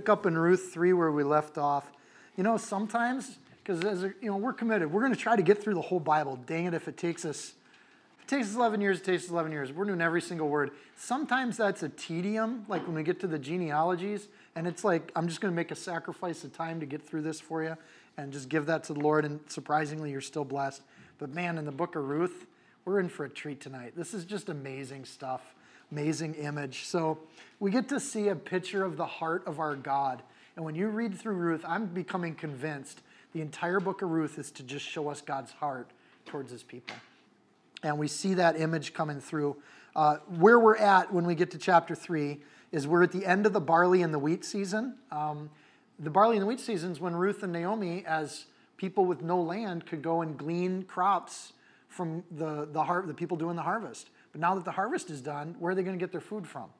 Pick up in Ruth 3 where we left off. You know, sometimes, because as you know, we're committed, we're going to try to get through the whole Bible. Dang it, if it takes us, if it takes us 11 years, it takes us 11 years. We're doing every single word. Sometimes that's a tedium, like when we get to the genealogies, and it's like, I'm just going to make a sacrifice of time to get through this for you and just give that to the Lord, and surprisingly, you're still blessed. But man, in the book of Ruth, we're in for a treat tonight. This is just amazing stuff amazing image. So we get to see a picture of the heart of our God. And when you read through Ruth, I'm becoming convinced the entire book of Ruth is to just show us God's heart towards his people. And we see that image coming through. Uh, where we're at when we get to chapter 3 is we're at the end of the barley and the wheat season. Um, the barley and the wheat season is when Ruth and Naomi, as people with no land, could go and glean crops from the, the, har- the people doing the harvest. But now that the harvest is done, where are they going to get their food from?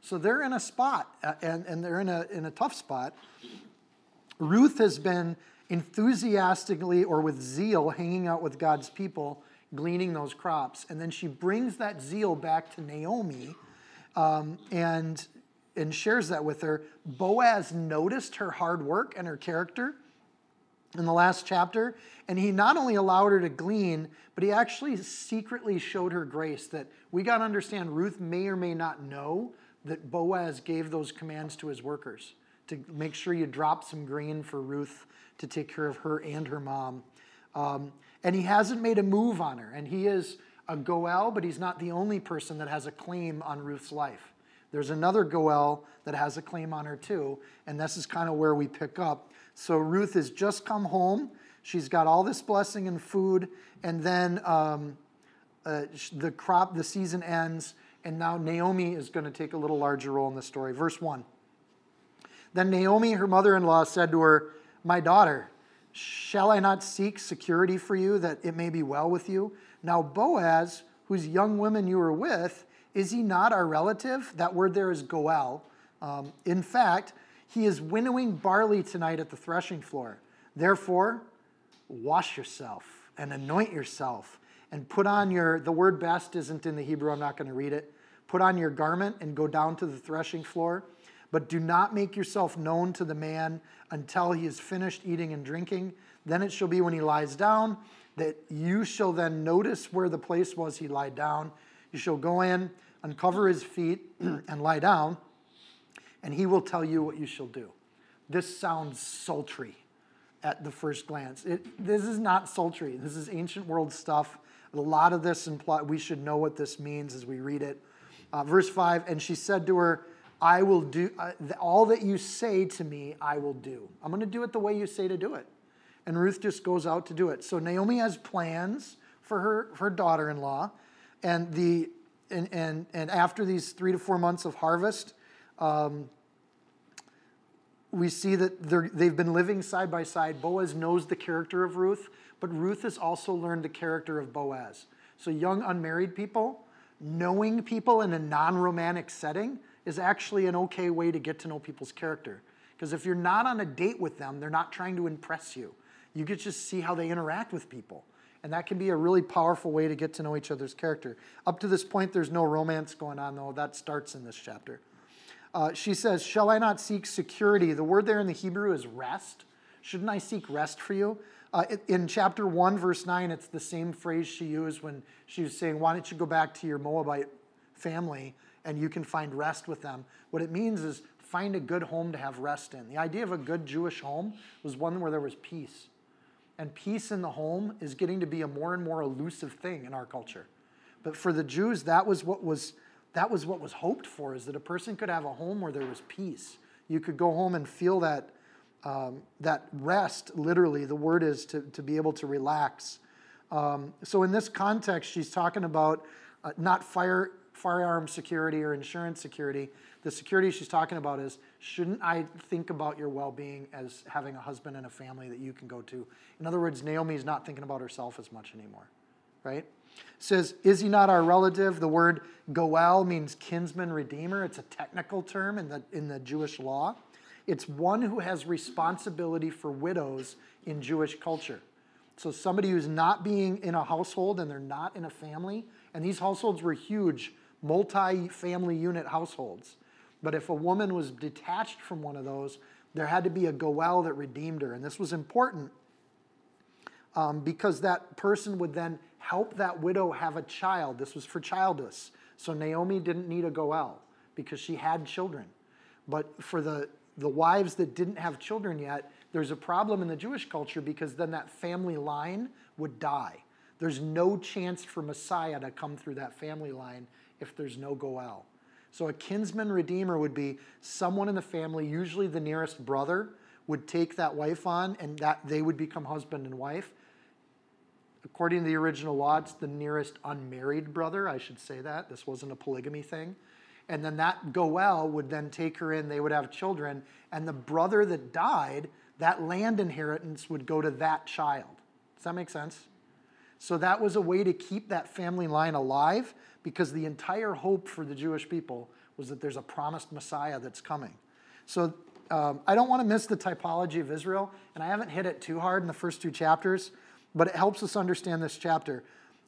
So they're in a spot, uh, and, and they're in a, in a tough spot. Ruth has been enthusiastically or with zeal hanging out with God's people, gleaning those crops. And then she brings that zeal back to Naomi um, and, and shares that with her. Boaz noticed her hard work and her character in the last chapter. And he not only allowed her to glean, but he actually secretly showed her grace that we got to understand Ruth may or may not know that Boaz gave those commands to his workers to make sure you drop some grain for Ruth to take care of her and her mom. Um, and he hasn't made a move on her. And he is a Goel, but he's not the only person that has a claim on Ruth's life. There's another Goel that has a claim on her too, and this is kind of where we pick up. So Ruth has just come home. She's got all this blessing and food, and then um, uh, the crop, the season ends, and now Naomi is going to take a little larger role in the story. Verse 1. Then Naomi, her mother in law, said to her, My daughter, shall I not seek security for you that it may be well with you? Now, Boaz, whose young women you were with, is he not our relative? That word there is goel. Um, in fact, he is winnowing barley tonight at the threshing floor. Therefore, wash yourself and anoint yourself and put on your, the word best isn't in the Hebrew, I'm not going to read it. Put on your garment and go down to the threshing floor. But do not make yourself known to the man until he is finished eating and drinking. Then it shall be when he lies down that you shall then notice where the place was he lied down you shall go in, uncover his feet, and lie down, and he will tell you what you shall do. This sounds sultry at the first glance. It, this is not sultry. This is ancient world stuff. A lot of this implies we should know what this means as we read it. Uh, verse 5 And she said to her, I will do uh, all that you say to me, I will do. I'm going to do it the way you say to do it. And Ruth just goes out to do it. So Naomi has plans for her, her daughter in law. And, the, and, and, and after these three to four months of harvest, um, we see that they've been living side by side. Boaz knows the character of Ruth, but Ruth has also learned the character of Boaz. So, young unmarried people, knowing people in a non romantic setting is actually an okay way to get to know people's character. Because if you're not on a date with them, they're not trying to impress you. You get to see how they interact with people. And that can be a really powerful way to get to know each other's character. Up to this point, there's no romance going on, though. That starts in this chapter. Uh, she says, Shall I not seek security? The word there in the Hebrew is rest. Shouldn't I seek rest for you? Uh, in chapter 1, verse 9, it's the same phrase she used when she was saying, Why don't you go back to your Moabite family and you can find rest with them? What it means is find a good home to have rest in. The idea of a good Jewish home was one where there was peace and peace in the home is getting to be a more and more elusive thing in our culture. But for the Jews, that was what was that was what was hoped for is that a person could have a home where there was peace. You could go home and feel that um, that rest. Literally, the word is to to be able to relax. Um, so in this context, she's talking about uh, not fire firearm security or insurance security. The security she's talking about is shouldn't I think about your well being as having a husband and a family that you can go to? In other words, Naomi is not thinking about herself as much anymore, right? says, Is he not our relative? The word goel means kinsman redeemer. It's a technical term in the, in the Jewish law. It's one who has responsibility for widows in Jewish culture. So somebody who's not being in a household and they're not in a family, and these households were huge, multi family unit households. But if a woman was detached from one of those, there had to be a goel that redeemed her. And this was important um, because that person would then help that widow have a child. This was for childless. So Naomi didn't need a goel because she had children. But for the, the wives that didn't have children yet, there's a problem in the Jewish culture because then that family line would die. There's no chance for Messiah to come through that family line if there's no goel. So a kinsman redeemer would be someone in the family, usually the nearest brother, would take that wife on and that they would become husband and wife. According to the original law, it's the nearest unmarried brother. I should say that. This wasn't a polygamy thing. And then that Goel would then take her in, they would have children, and the brother that died, that land inheritance would go to that child. Does that make sense? So that was a way to keep that family line alive because the entire hope for the Jewish people was that there's a promised Messiah that's coming. So um, I don't want to miss the typology of Israel, and I haven't hit it too hard in the first two chapters but it helps us understand this chapter.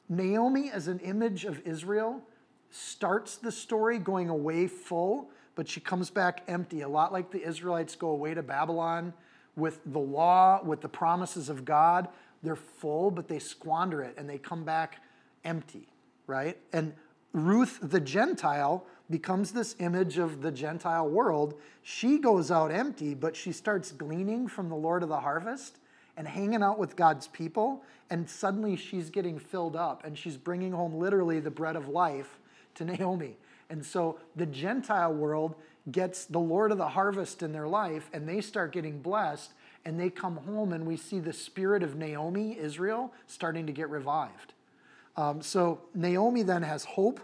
Naomi, as an image of Israel, starts the story going away full, but she comes back empty, a lot like the Israelites go away to Babylon with the law, with the promises of God. They're full, but they squander it and they come back empty, right? And Ruth the Gentile becomes this image of the Gentile world. She goes out empty, but she starts gleaning from the Lord of the harvest and hanging out with God's people, and suddenly she's getting filled up and she's bringing home literally the bread of life to Naomi. And so the Gentile world gets the Lord of the harvest in their life, and they start getting blessed, and they come home, and we see the spirit of Naomi, Israel, starting to get revived. Um, so Naomi then has hope.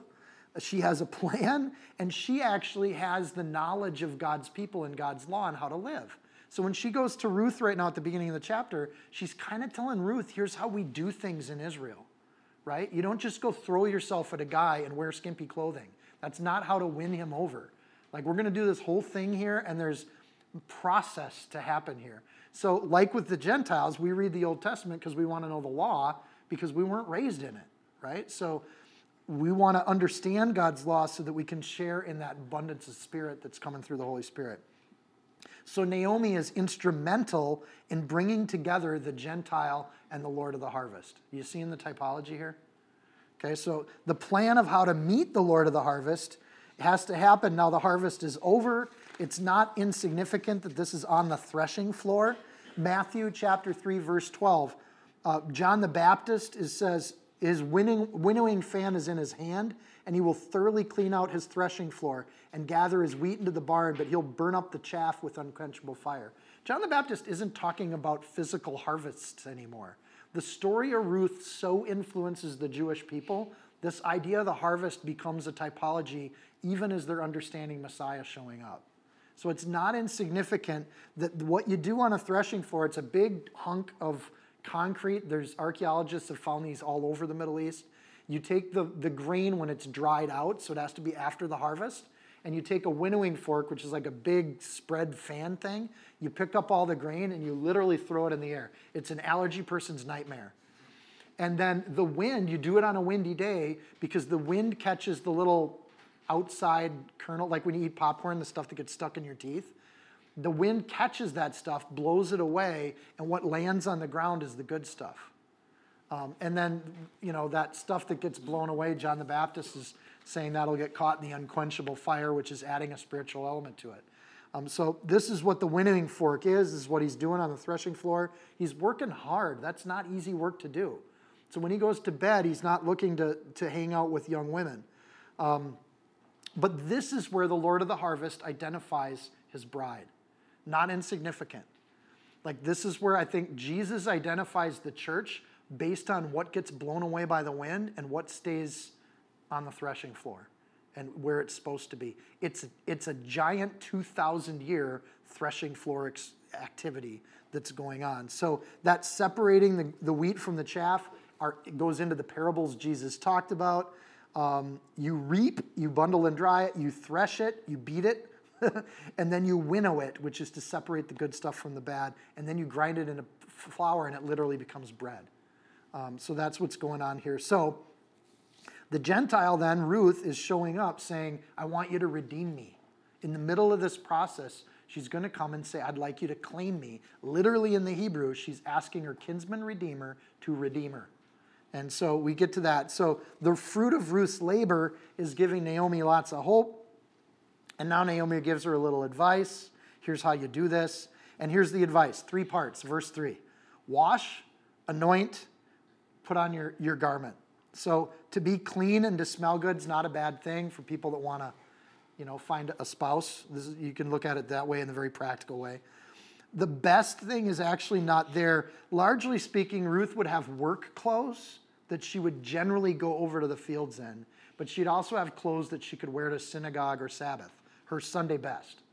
She has a plan, and she actually has the knowledge of God's people and God's law and how to live. So when she goes to Ruth right now at the beginning of the chapter, she's kind of telling Ruth, here's how we do things in Israel, right? You don't just go throw yourself at a guy and wear skimpy clothing. That's not how to win him over. Like, we're going to do this whole thing here, and there's process to happen here. So, like with the Gentiles, we read the Old Testament because we want to know the law because we weren't raised in it, right? So, we want to understand God's law so that we can share in that abundance of spirit that's coming through the Holy Spirit. So Naomi is instrumental in bringing together the Gentile and the Lord of the harvest. You seeing the typology here? Okay, so the plan of how to meet the Lord of the harvest has to happen. Now the harvest is over. It's not insignificant that this is on the threshing floor. Matthew chapter 3, verse 12. Uh, John the Baptist is, says, his winning, winnowing fan is in his hand, and he will thoroughly clean out his threshing floor and gather his wheat into the barn, but he'll burn up the chaff with unquenchable fire. John the Baptist isn't talking about physical harvests anymore. The story of Ruth so influences the Jewish people, this idea of the harvest becomes a typology even as they're understanding Messiah showing up. So it's not insignificant that what you do on a threshing floor, it's a big hunk of concrete. There's archaeologists have found these all over the Middle East. You take the, the grain when it's dried out, so it has to be after the harvest, and you take a winnowing fork, which is like a big spread fan thing. You pick up all the grain and you literally throw it in the air. It's an allergy person's nightmare. And then the wind, you do it on a windy day because the wind catches the little outside kernel, like when you eat popcorn, the stuff that gets stuck in your teeth. The wind catches that stuff, blows it away, and what lands on the ground is the good stuff. Um, and then, you know, that stuff that gets blown away, John the Baptist is saying that'll get caught in the unquenchable fire, which is adding a spiritual element to it. Um, so this is what the winnowing fork is, is what he's doing on the threshing floor. He's working hard. That's not easy work to do. So when he goes to bed, he's not looking to, to hang out with young women. Um, but this is where the Lord of the harvest identifies his bride. Not insignificant. Like, this is where I think Jesus identifies the church based on what gets blown away by the wind and what stays on the threshing floor. and where it's supposed to be. It's, it's a giant 2,000 year threshing floor activity that's going on. So that separating the, the wheat from the chaff are, goes into the parables Jesus talked about. Um, you reap, you bundle and dry it, you thresh it, you beat it, and then you winnow it, which is to separate the good stuff from the bad, and then you grind it into flour and it literally becomes bread. Um, so that's what's going on here. So the Gentile then, Ruth, is showing up saying, I want you to redeem me. In the middle of this process, she's going to come and say, I'd like you to claim me. Literally in the Hebrew, she's asking her kinsman redeemer to redeem her. And so we get to that. So the fruit of Ruth's labor is giving Naomi lots of hope. And now Naomi gives her a little advice. Here's how you do this. And here's the advice three parts. Verse three wash, anoint, put on your, your garment. So to be clean and to smell good is not a bad thing for people that want to, you know, find a spouse. Is, you can look at it that way in a very practical way. The best thing is actually not there. Largely speaking, Ruth would have work clothes that she would generally go over to the fields in, but she'd also have clothes that she could wear to synagogue or Sabbath her Sunday best,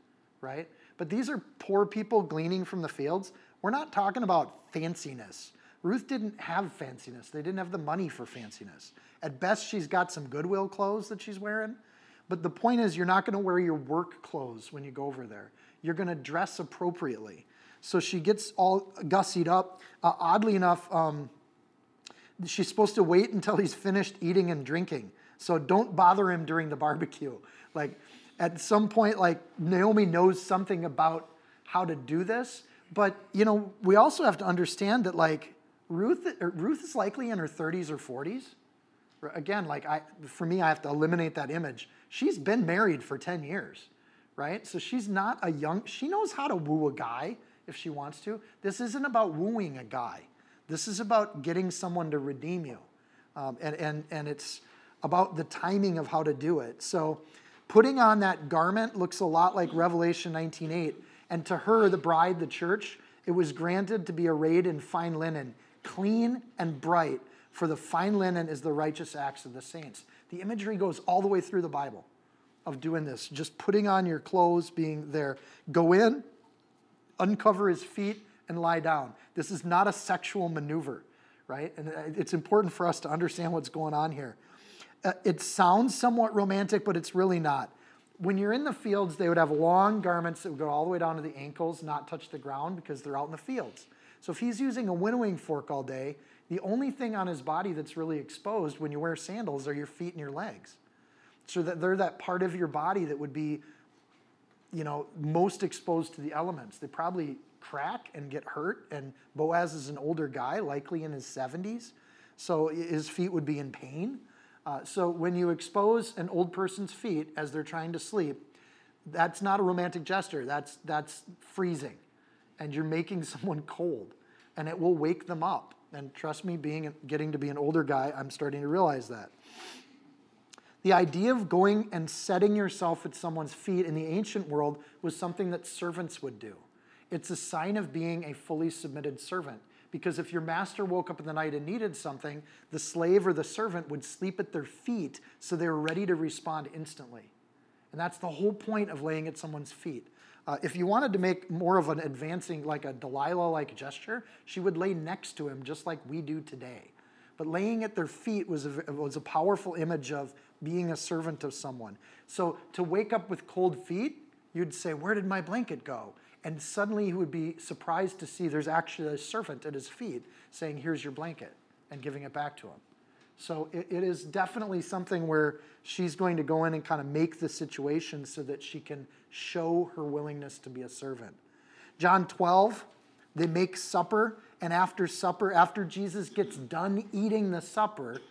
right? But these are poor people gleaning from the fields. We're not talking about fanciness. Ruth didn't have fanciness. They didn't have the money for fanciness. At best, she's got some Goodwill clothes that she's wearing. But the point is, you're not going to wear your work clothes when you go over there. You're going to dress appropriately. So she gets all gussied up. Uh, oddly enough, um, she's supposed to wait until he's finished eating and drinking. So don't bother him during the barbecue. Like, at some point, like Naomi knows something about how to do this. But you know, we also have to understand that like Ruth, Ruth is likely in her 30s or 40s. Again, like I, for me, I have to eliminate that image. She's been married for 10 years, right? So she's not a young. She knows how to woo a guy if she wants to. This isn't about wooing a guy. This is about getting someone to redeem you, um, and and and it's about the timing of how to do it. So Putting on that garment looks a lot like Revelation 19:8. And to her, the bride, the church, it was granted to be arrayed in fine linen, clean and bright, for the fine linen is the righteous acts of the saints. The imagery goes all the way through the Bible of doing this, just putting on your clothes, being there. Go in, uncover his feet, and lie down. This is not a sexual maneuver, right? And it's important for us to understand what's going on here. Uh, it sounds somewhat romantic, but it's really not. When you're in the fields, they would have long garments that would go all the way down to the ankles, not touch the ground because they're out in the fields. So if he's using a winnowing fork all day, the only thing on his body that's really exposed when you wear sandals are your feet and your legs. So that they're that part of your body that would be, you know, most exposed to the elements. They probably crack and get hurt. And Boaz is an older guy, likely in his 70s. So his feet would be in pain. Uh, so when you expose an old person's feet as they're trying to sleep, that's not a romantic gesture. That's that's freezing, and you're making someone cold, and it will wake them up. And trust me, being getting to be an older guy, I'm starting to realize that. The idea of going and setting yourself at someone's feet in the ancient world was something that servants would do. It's a sign of being a fully submitted servant. Because if your master woke up in the night and needed something, the slave or the servant would sleep at their feet so they were ready to respond instantly. And that's the whole point of laying at someone's feet. Uh, if you wanted to make more of an advancing, like a Delilah like gesture, she would lay next to him just like we do today. But laying at their feet was a, was a powerful image of being a servant of someone. So to wake up with cold feet, you'd say, Where did my blanket go? And suddenly he would be surprised to see there's actually a servant at his feet saying, Here's your blanket, and giving it back to him. So it, it is definitely something where she's going to go in and kind of make the situation so that she can show her willingness to be a servant. John 12, they make supper, and after supper, after Jesus gets done eating the supper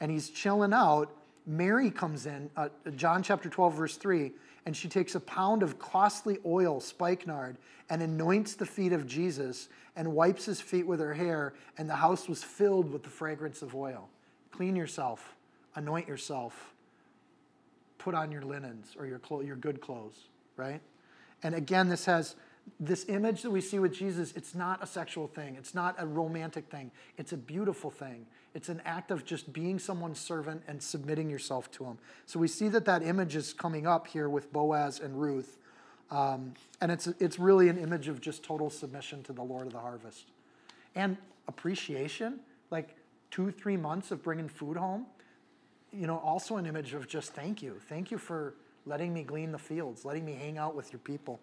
and he's chilling out, Mary comes in, uh, John chapter 12, verse 3, and she takes a pound of costly oil, spikenard, and anoints the feet of Jesus and wipes his feet with her hair, and the house was filled with the fragrance of oil. Clean yourself, anoint yourself, put on your linens or your, clo- your good clothes, right? And again, this has this image that we see with Jesus, it's not a sexual thing. It's not a romantic thing. It's a beautiful thing. It's an act of just being someone's servant and submitting yourself to him. So we see that that image is coming up here with Boaz and Ruth. Um, and it's, it's really an image of just total submission to the Lord of the harvest. And appreciation, two, three months of bringing food home, you know, also an image of just thank you. Thank you for letting me glean the fields, letting me hang out with your people.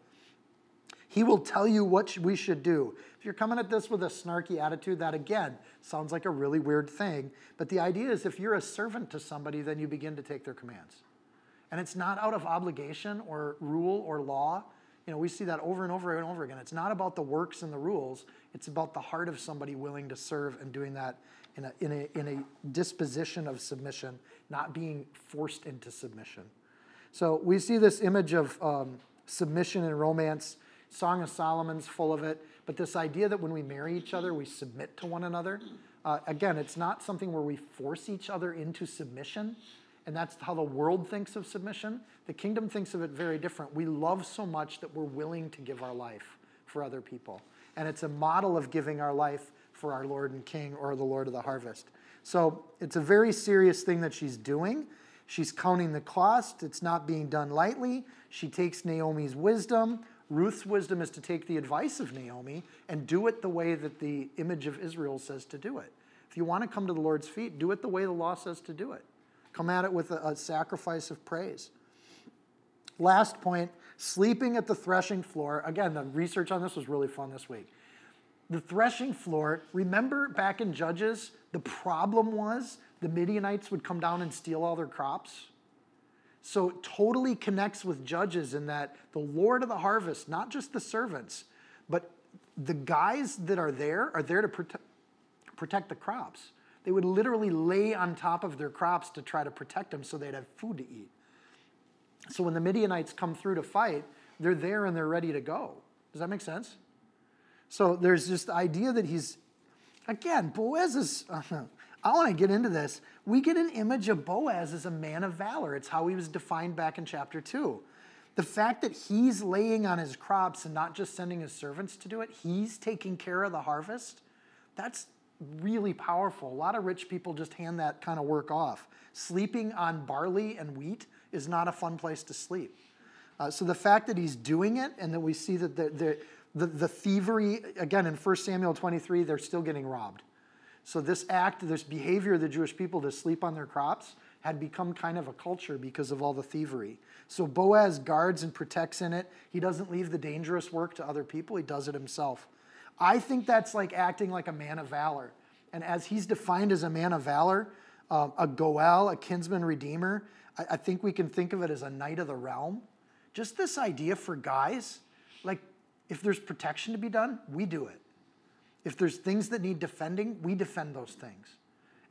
He will tell you what we should do. If you're coming at this with a snarky attitude, that again sounds like a really weird thing. But the idea is if you're a servant to somebody, then you begin to take their commands. And it's not out of obligation or rule or law. You know, we see that over and over and over again. It's not about the works and the rules, it's about the heart of somebody willing to serve and doing that in a, in a, in a disposition of submission, not being forced into submission. So we see this image of um, submission and romance Song of Solomon's full of it. But this idea that when we marry each other, we submit to one another. Uh, again, it's not something where we force each other into submission, and that's how the world thinks of submission. The kingdom thinks of it very different. We love so much that we're willing to give our life for other people. And it's a model of giving our life for our Lord and King or the Lord of the harvest. So it's a very serious thing that she's doing. She's counting the cost, it's not being done lightly. She takes Naomi's wisdom, Ruth's wisdom is to take the advice of Naomi and do it the way that the image of Israel says to do it. If you want to come to the Lord's feet, do it the way the law says to do it. Come at it with a, a sacrifice of praise. Last point sleeping at the threshing floor. Again, the research on this was really fun this week. The threshing floor, remember back in Judges, the problem was the Midianites would come down and steal all their crops? So it totally connects with Judges in that the Lord of the harvest, not just the servants, but the guys that are there are there to protect, protect the crops. They would literally lay on top of their crops to try to protect them so they'd have food to eat. So when the Midianites come through to fight, they're there and they're ready to go. Does that make sense? So there's this idea that he's, again, Boaz is, I want to get into this. We get an image of Boaz as a man of valor. It's how he was defined back in chapter 2. The fact that he's laying on his crops and not just sending his servants to do it, he's taking care of the harvest, that's really powerful. A lot of rich people just hand that kind of work off. Sleeping on barley and wheat is not a fun place to sleep. Uh, so the fact that he's doing it and that we see that the, the, the, the thievery, again, in 1 Samuel 23, they're still getting robbed. So this act, this behavior of the Jewish people to sleep on their crops had become kind of a culture because of all the thievery. So Boaz guards and protects in it. He doesn't leave the dangerous work to other people, he does it himself. I think that's like acting like a man of valor. And as he's defined as a man of valor, um, a Goel, a kinsman redeemer, I, I think we can think of it as a knight of the realm. Just this idea for guys, like if there's protection to be done, we do it. If there's things that need defending, we defend those things.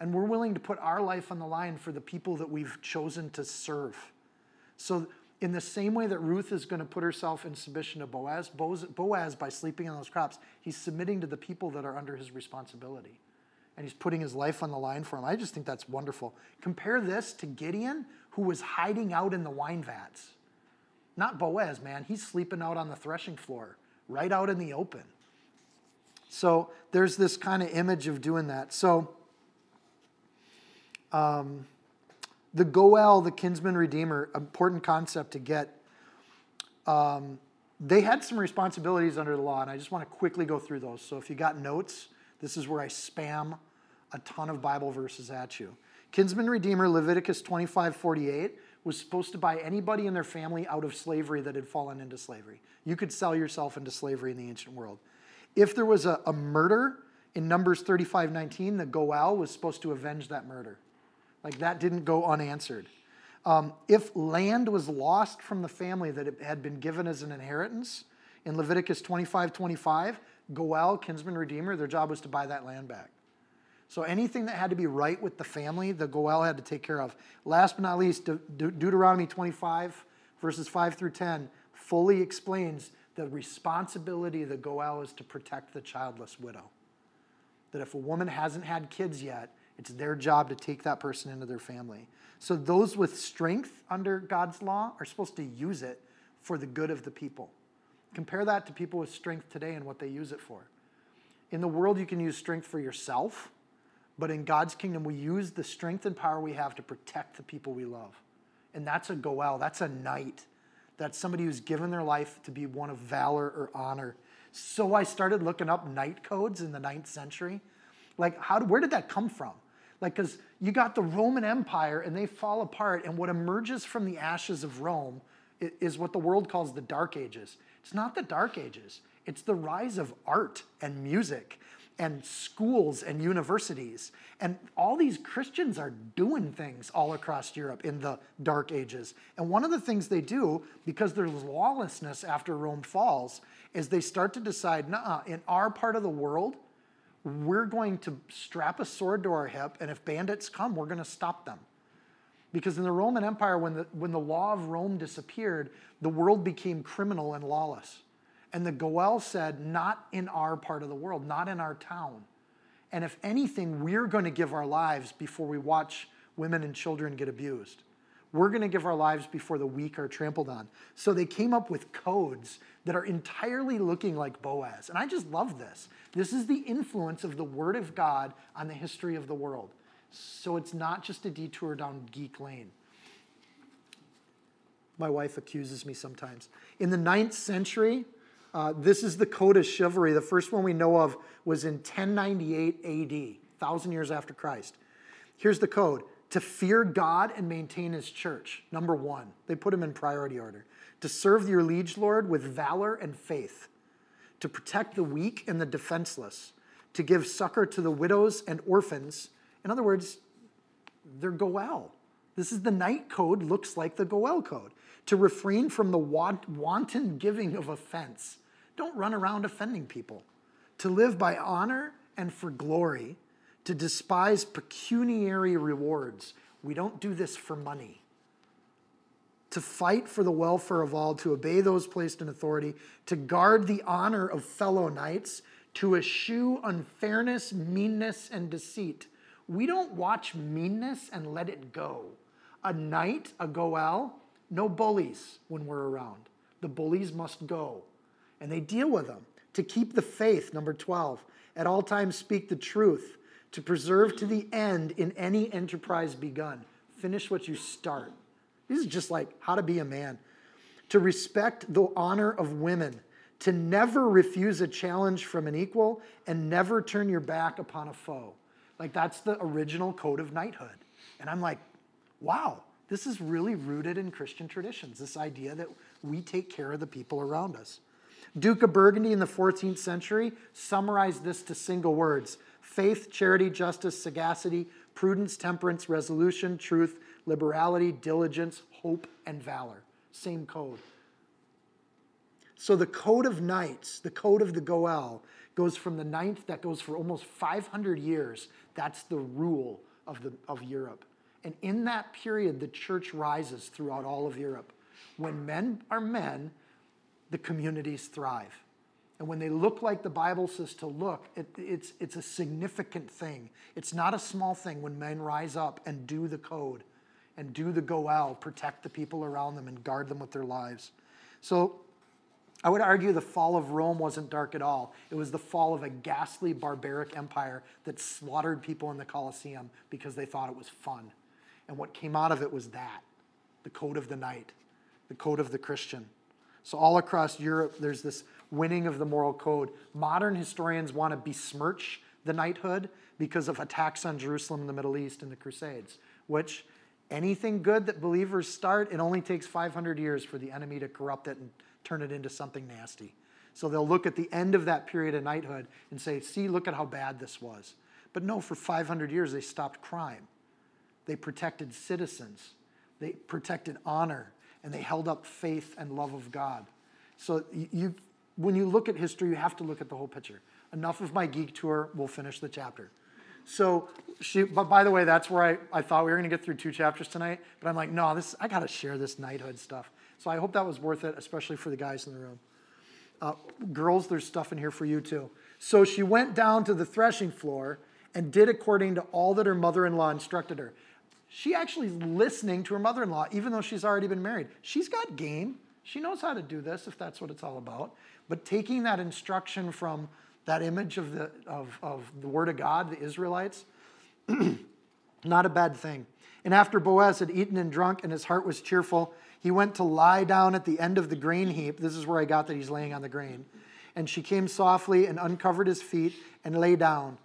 And we're willing to put our life on the line for the people that we've chosen to serve. So, in the same way that Ruth is going to put herself in submission to Boaz, Boaz, by sleeping on those crops, he's submitting to the people that are under his responsibility. And he's putting his life on the line for them. I just think that's wonderful. Compare this to Gideon, who was hiding out in the wine vats. Not Boaz, man. He's sleeping out on the threshing floor, right out in the open. So there's this kind of image of doing that. So um, the Goel, the kinsman redeemer, important concept to get. Um, they had some responsibilities under the law, and I just want to quickly go through those. So if you got notes, this is where I spam a ton of Bible verses at you. Kinsman redeemer, Leviticus 25 48, was supposed to buy anybody in their family out of slavery that had fallen into slavery. You could sell yourself into slavery in the ancient world. If there was a, a murder in Numbers 35 19, the Goel was supposed to avenge that murder. Like that didn't go unanswered. Um, if land was lost from the family that it had been given as an inheritance, in Leviticus 25 25, Goel, kinsman redeemer, their job was to buy that land back. So anything that had to be right with the family, the Goel had to take care of. Last but not least, De- De- Deuteronomy 25, verses 5 through 10, fully explains the responsibility of the Goel is to protect the childless widow. That if a woman hasn't had kids yet, it's their job to take that person into their family. So those with strength under God's law are supposed to use it for the good of the people. Compare that to people with strength today and what they use it for. In the world, you can use strength for yourself, but in God's kingdom, we use the strength and power we have to protect the people we love. And that's a goel, that's a knight. That's somebody who's given their life to be one of valor or honor. So I started looking up knight codes in the ninth century. Like, how, where did that come from? Like, because you got the Roman Empire and they fall apart, and what emerges from the ashes of Rome is what the world calls the Dark Ages. It's not the Dark Ages, it's the rise of art and music and schools and universities. And all these Christians are doing things all across Europe in the Dark Ages. And one of the things they do, because there's lawlessness after Rome falls, is they start to decide, nah, in our part of the world, we're going to strap a sword to our hip, and if bandits come, we're going to stop them. Because in the Roman Empire, when the, when the law of Rome disappeared, the world became criminal and lawless. And the Goel said, not in our part of the world, not in our town. And if anything, we're going to give our lives before we watch women and children get abused. We're going to give our lives before the weak are trampled on. So they came up with codes that are entirely looking like Boaz. And I just love this. This is the influence of the Word of God on the history of the world. So it's not just a detour down geek lane. My wife accuses me sometimes. In the ninth century, uh, this is the code of chivalry. The first one we know of was in 1098 AD, 1,000 years after Christ. Here's the code to fear God and maintain his church. Number one, they put him in priority order. To serve your liege lord with valor and faith. To protect the weak and the defenseless. To give succor to the widows and orphans. In other words, they're Goel. This is the knight code, looks like the Goel code. To refrain from the wanton giving of offense. Don't run around offending people. To live by honor and for glory to despise pecuniary rewards. We don't do this for money. To fight for the welfare of all, to obey those placed in authority, to guard the honor of fellow knights, to eschew unfairness, meanness, and deceit. We don't watch meanness and let it go. A knight, a goel, no bullies when we're around. The bullies must go. And they deal with them. To keep the faith, number 12. At all times speak the truth to preserve to the end in any enterprise begun. Finish what you start. This is just like how to be a man. To respect the honor of women, to never refuse a challenge from an equal, and never turn your back upon a foe. Like that's the original code of knighthood. And I'm like, wow, this is really rooted in Christian traditions, this idea that we take care of the people around us. Duke of Burgundy in the 14th century summarized this to single words faith, charity, justice, sagacity, prudence, temperance, resolution, truth, liberality, diligence, hope, and valor. Same code. So the code of knights, the code of the Goel, goes from the ninth, that goes for almost 500 years. That's the rule of, the, of Europe. And in that period, the church rises throughout all of Europe. When men are men, the communities thrive. And when they look like the Bible says to look, it, it's, it's a significant thing. It's not a small thing when men rise up and do the code and do the goel, protect the people around them and guard them with their lives. So I would argue the fall of Rome wasn't dark at all. It was the fall of a ghastly, barbaric empire that slaughtered people in the Colosseum because they thought it was fun. And what came out of it was that the code of the knight, the code of the Christian. So, all across Europe, there's this winning of the moral code. Modern historians want to besmirch the knighthood because of attacks on Jerusalem in the Middle East in the Crusades, which anything good that believers start, it only takes 500 years for the enemy to corrupt it and turn it into something nasty. So they'll look at the end of that period of knighthood and say, see, look at how bad this was. But no, for 500 years, they stopped crime. They protected citizens, they protected honor, and they held up faith and love of God. So you, when you look at history, you have to look at the whole picture. Enough of my geek tour, we'll finish the chapter. So she, but by the way, that's where I, I thought we were to get through two chapters tonight. But I'm like, no, this I got to share this knighthood stuff. So I hope that was worth it, especially for the guys in the room. Uh, girls, there's stuff in here for you too. So she went down to the threshing floor and did according to all that her mother in law instructed her. She actually is listening to her mother in law, even though she's already been married. She's got game. She knows how to do this if that's what it's all about. But taking that instruction from that image of the, of, of the Word of God, the Israelites, not a bad thing. And after Boaz had eaten and drunk and his heart was cheerful, he went to lie down at the end of the grain heap. This is where I got that he's laying on the grain. And she came softly and uncovered his feet and lay down.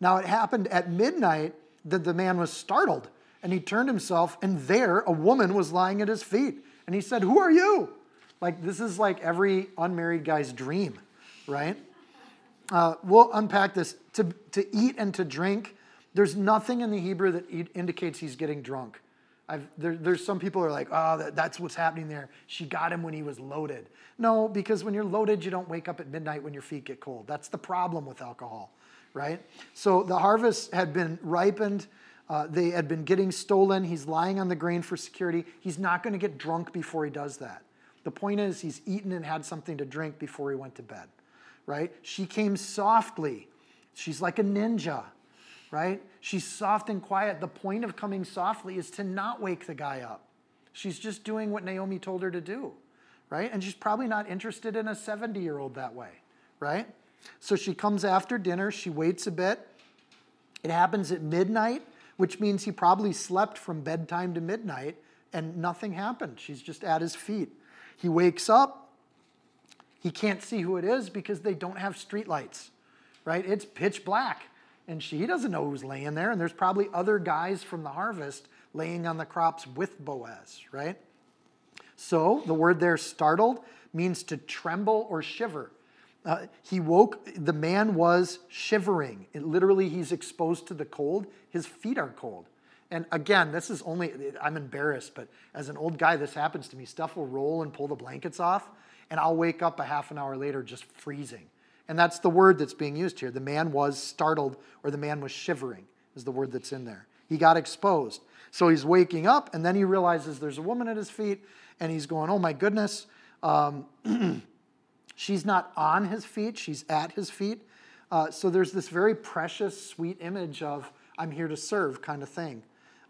Now it happened at midnight that the man was startled and he turned himself, and there a woman was lying at his feet. And he said, Who are you? Like, this is like every unmarried guy's dream, right? Uh, we'll unpack this. To, to eat and to drink, there's nothing in the Hebrew that indicates he's getting drunk. There, there's some people are like, oh, that, that's what's happening there. She got him when he was loaded. No, because when you're loaded, you don't wake up at midnight when your feet get cold. That's the problem with alcohol, right? So the harvest had been ripened. Uh, they had been getting stolen. He's lying on the grain for security. He's not going to get drunk before he does that. The point is, he's eaten and had something to drink before he went to bed, right? She came softly. She's like a ninja right? She's soft and quiet. The point of coming softly is to not wake the guy up. She's just doing what Naomi told her to do, right? And she's probably not interested in a 70 year old that way, right? So she comes after dinner, she waits a bit. It happens at midnight, which means he probably slept from bedtime to midnight and nothing happened. She's just at his feet. He wakes up. He can't see who it is because they don't have streetlights, right? It's pitch black and she doesn't know who's laying there. And there's probably other guys from the harvest laying on the crops with Boaz, right? So the word there, startled, means to tremble or shiver. Uh, he woke, the man was shivering. It, literally, he's exposed to the cold. His feet are cold. And again, this is only, I'm embarrassed, but as an old guy, this happens to me. Stuff will roll and pull the blankets off, and I'll wake up a half an hour later just freezing. And that's the word that's being used here. The man was startled or the man was shivering, is the word that's in there. He got exposed. So he's waking up and then he realizes there's a woman at his feet and he's going, oh my goodness. Um, she's not on his feet, she's at his feet. Uh, so there's this very precious, sweet image of I'm here to serve kind of thing.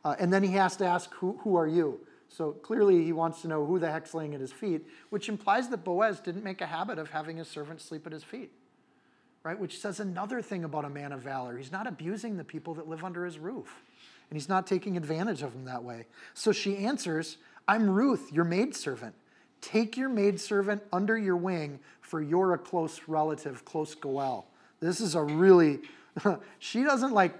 Uh, and then he has to ask, who, who are you? So clearly he wants to know who the heck's laying at his feet, which implies that Boaz didn't make a habit of having his servant sleep at his feet right? Which says another thing about a man of valor. He's not abusing the people that live under his roof, and he's not taking advantage of them that way. So she answers, I'm Ruth, your maidservant. Take your maidservant under your wing, for you're a close relative, close Goel. This is a really, she doesn't like,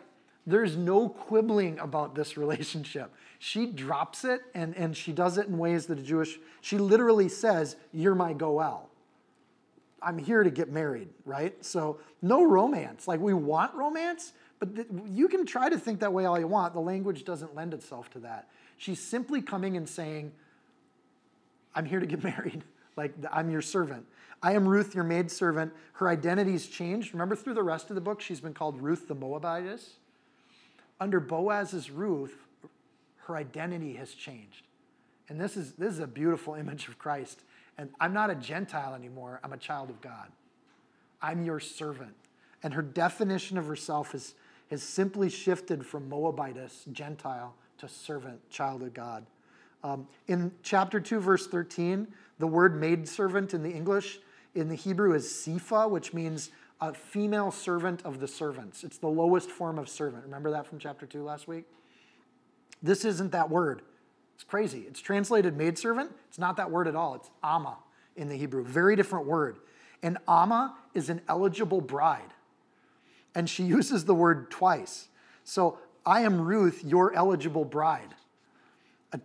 there's no quibbling about this relationship. She drops it and, and she does it in ways that a Jewish, she literally says, You're my Goel. I'm here to get married, right? So no romance. Like we want romance, but th- you can try to think that way all you want. The language doesn't lend itself to that. She's simply coming and saying, I'm here to get married. Like I'm your servant. I am Ruth, your maidservant. Her identity's changed. Remember through the rest of the book, she's been called Ruth the Moabitess. Under Boaz's Ruth, her identity has changed. And this is, this is a beautiful image of Christ. And I'm not a Gentile anymore, I'm a child of God. I'm your servant. And her definition of herself has, has simply shifted from Moabitess, Gentile, to servant, child of God. Um, in chapter 2, verse 13, the word maidservant in the English, in the Hebrew, is sifa, which means a female servant of the servants. It's the lowest form of servant. Remember that from chapter 2 last week? This isn't that word. It's crazy. It's translated maidservant. It's not that word at all. It's ama in the Hebrew. Very different word. And ama is an eligible bride. And she uses the word twice. So I am Ruth, your eligible bride.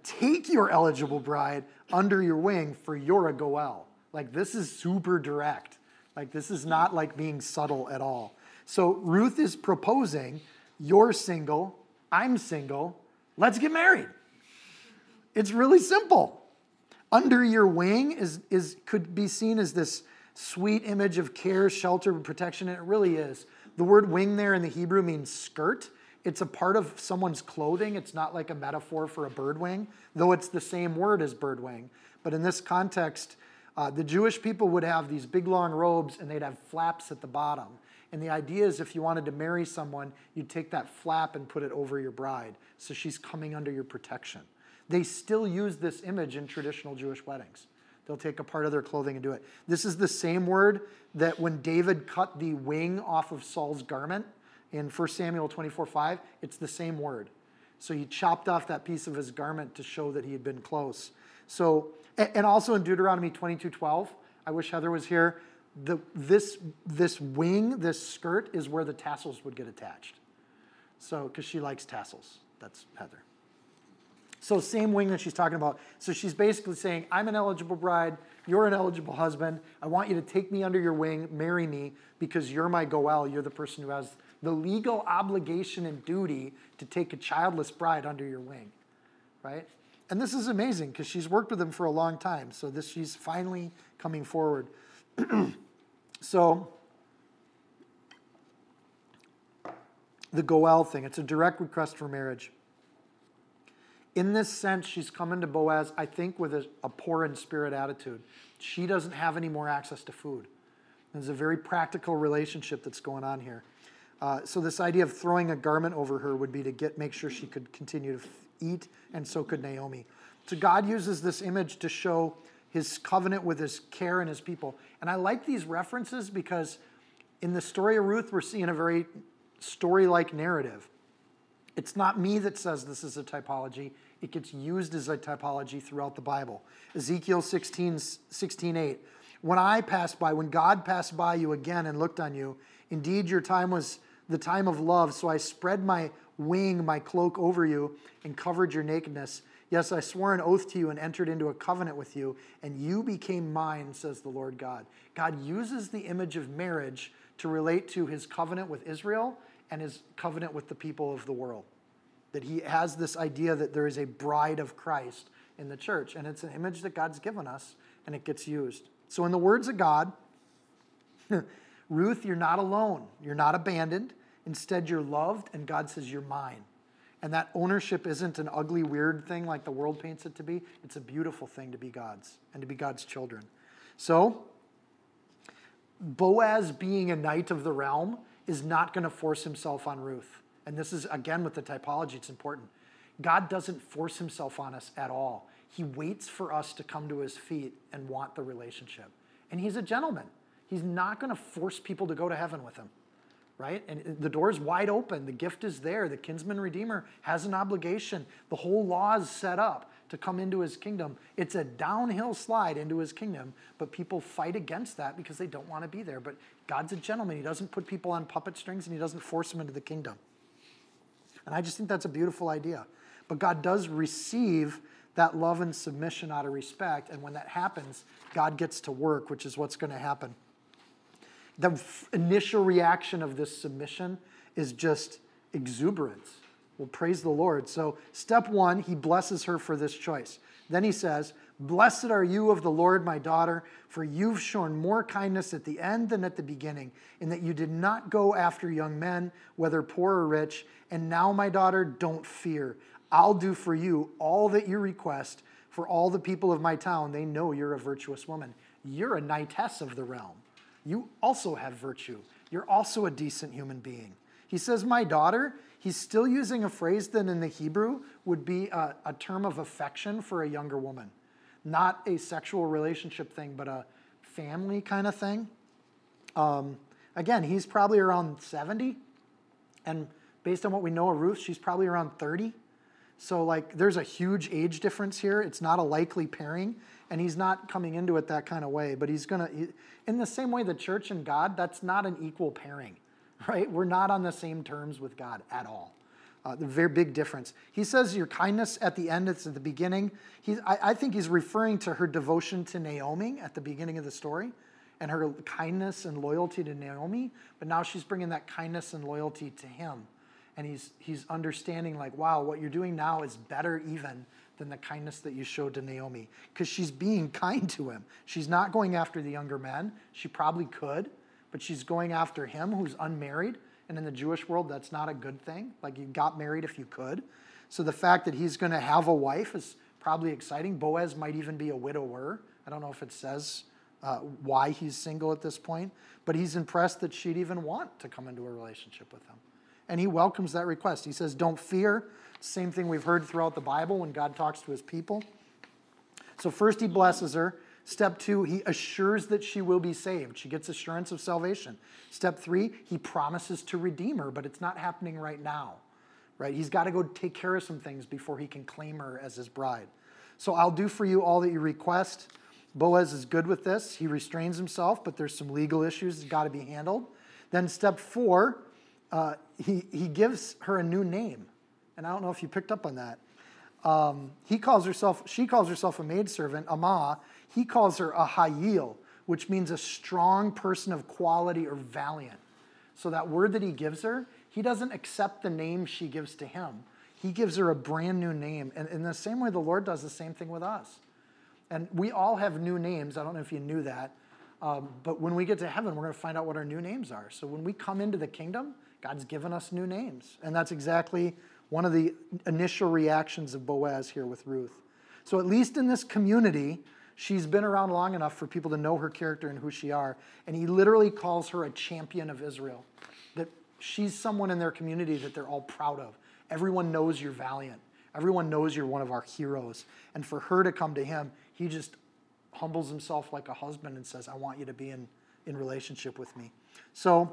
Take your eligible bride under your wing for you're a Goel. Like this is super direct. Like this is not like being subtle at all. So Ruth is proposing, you're single, I'm single, let's get married. It's really simple. Under your wing is, is, could be seen as this sweet image of care, shelter, protection, and it really is. The word wing there in the Hebrew means skirt. It's a part of someone's clothing. It's not like a metaphor for a bird wing, though it's the same word as bird wing. But in this context, uh, the Jewish people would have these big long robes and they'd have flaps at the bottom. And the idea is if you wanted to marry someone, you'd take that flap and put it over your bride. So she's coming under your protection they still use this image in traditional Jewish weddings. They'll take a part of their clothing and do it. This is the same word that when David cut the wing off of Saul's garment in 1 Samuel 24 5, it's the same word. So he chopped off that piece of his garment to show that he had been close. So, and also in Deuteronomy 22 12, I wish Heather was here. The, this, this wing, this skirt, is where the tassels would get attached. So, because she likes tassels. That's Heather. So, same wing that she's talking about. So, she's basically saying, I'm an eligible bride. You're an eligible husband. I want you to take me under your wing, marry me, because you're my Goel. You're the person who has the legal obligation and duty to take a childless bride under your wing, right? And this is amazing because she's worked with him for a long time. So, this she's finally coming forward. so, the Goel thing, it's a direct request for marriage. In this sense, she's coming to Boaz, I think, with a, a poor in spirit attitude. She doesn't have any more access to food. There's a very practical relationship that's going on here. Uh, so this idea of throwing a garment over her would be to get make sure she could continue to eat, and so could Naomi. So God uses this image to show his covenant with his care and his people. And I like these references because in the story of Ruth, we're seeing a very story like narrative. It's not me that says this is a typology. It gets used as a typology throughout the Bible. Ezekiel 16, 16 8. When I passed by, when God passed by you again and looked on you, indeed your time was the time of love. So I spread my wing, my cloak over you, and covered your nakedness. Yes, I swore an oath to you and entered into a covenant with you, and you became mine, says the Lord God. God uses the image of marriage to relate to his covenant with Israel and his covenant with the people of the world. That he has this idea that there is a bride of Christ in the church, and it's an image that God's given us, and it gets used. So, in the words of God, Ruth, you're not alone, you're not abandoned. Instead, you're loved, and God says, You're mine. And that ownership isn't an ugly, weird thing like the world paints it to be. It's a beautiful thing to be God's and to be God's children. So, Boaz being a knight of the realm is not going to force himself on Ruth. And this is, again, with the typology, it's important. God doesn't force himself on us at all. He waits for us to come to his feet and want the relationship. And he's a gentleman. He's not going to force people to go to heaven with him, right? And the door is wide open. The gift is there. The kinsman redeemer has an obligation. The whole law is set up to come into his kingdom. It's a downhill slide into his kingdom, but people fight against that because they don't want to be there. But God's a gentleman. He doesn't put people on puppet strings and he doesn't force them into the kingdom. And I just think that's a beautiful idea. But God does receive that love and submission out of respect. And when that happens, God gets to work, which is what's going to happen. The initial reaction of this submission is just exuberance. Well, praise the Lord. So, step one, he blesses her for this choice. Then he says, Blessed are you of the Lord, my daughter, for you've shown more kindness at the end than at the beginning, in that you did not go after young men, whether poor or rich. And now, my daughter, don't fear. I'll do for you all that you request. For all the people of my town, they know you're a virtuous woman. You're a knightess of the realm. You also have virtue. You're also a decent human being. He says, My daughter, he's still using a phrase that in the Hebrew would be a, a, term of affection for a younger woman. Not a sexual relationship thing, but a family kind of thing. Um, again, he's probably around 70. And based on what we know of Ruth, she's probably around 30. So, like, there's a huge age difference here. It's not a likely pairing, and he's not coming into it that kind of way. But he's going to, he, in the same way, the church and God, that's not an equal pairing, right? We're not on the same terms with God at all. Uh, the very big difference. He says your kindness at the end, it's at the beginning. He, I, I think he's referring to her devotion to Naomi at the beginning of the story and her kindness and loyalty to Naomi, but now she's bringing that kindness and loyalty to him and he's he's understanding like wow what you're doing now is better even than the kindness that you showed to Naomi because she's being kind to him. She's not going after the younger men. She probably could but she's going after him who's unmarried. And in the Jewish world that's not a good thing. Like you got married if you could. So the fact that he's going to have a wife is probably exciting. Boaz might even be a widower. I don't know if it says uh, why he's single at this point but he's impressed that she'd even want to come into a relationship with him. And he welcomes that request. He says, Don't fear. Same thing we've heard throughout the Bible when God talks to his people. So, first, he blesses her. Step two, he assures that she will be saved. She gets assurance of salvation. Step three, he promises to redeem her, but it's not happening right now, right? He's got to go take care of some things before he can claim her as his bride. So I'll do for you all that you request. Boaz is good with this. He restrains himself, but there's some legal issues that got to be handled. Then step four, uh, he, he gives her a new name. And I don't know if you picked up on that. Um, he calls herself, she calls herself a maidservant, Amah. He calls her a Hayil, which means a strong person of quality or valiant. So that word that he gives her, he doesn't accept the name she gives to him. He gives her a brand new name. And in the same way, the Lord does the same thing with us. And we all have new names. I don't know if you knew that. Um, but when we get to heaven, we're going to find out what our new names are. So when we come into the kingdom, God's given us new names. And that's exactly one of the initial reactions of Boaz here with Ruth. So, at least in this community, she's been around long enough for people to know her character and who she are. And he literally calls her a champion of Israel. That she's someone in their community that they're all proud of. Everyone knows you're valiant. Everyone knows you're one of our heroes. And for her to come to him, he just humbles himself like a husband and says, I want you to be in, in relationship with me. So,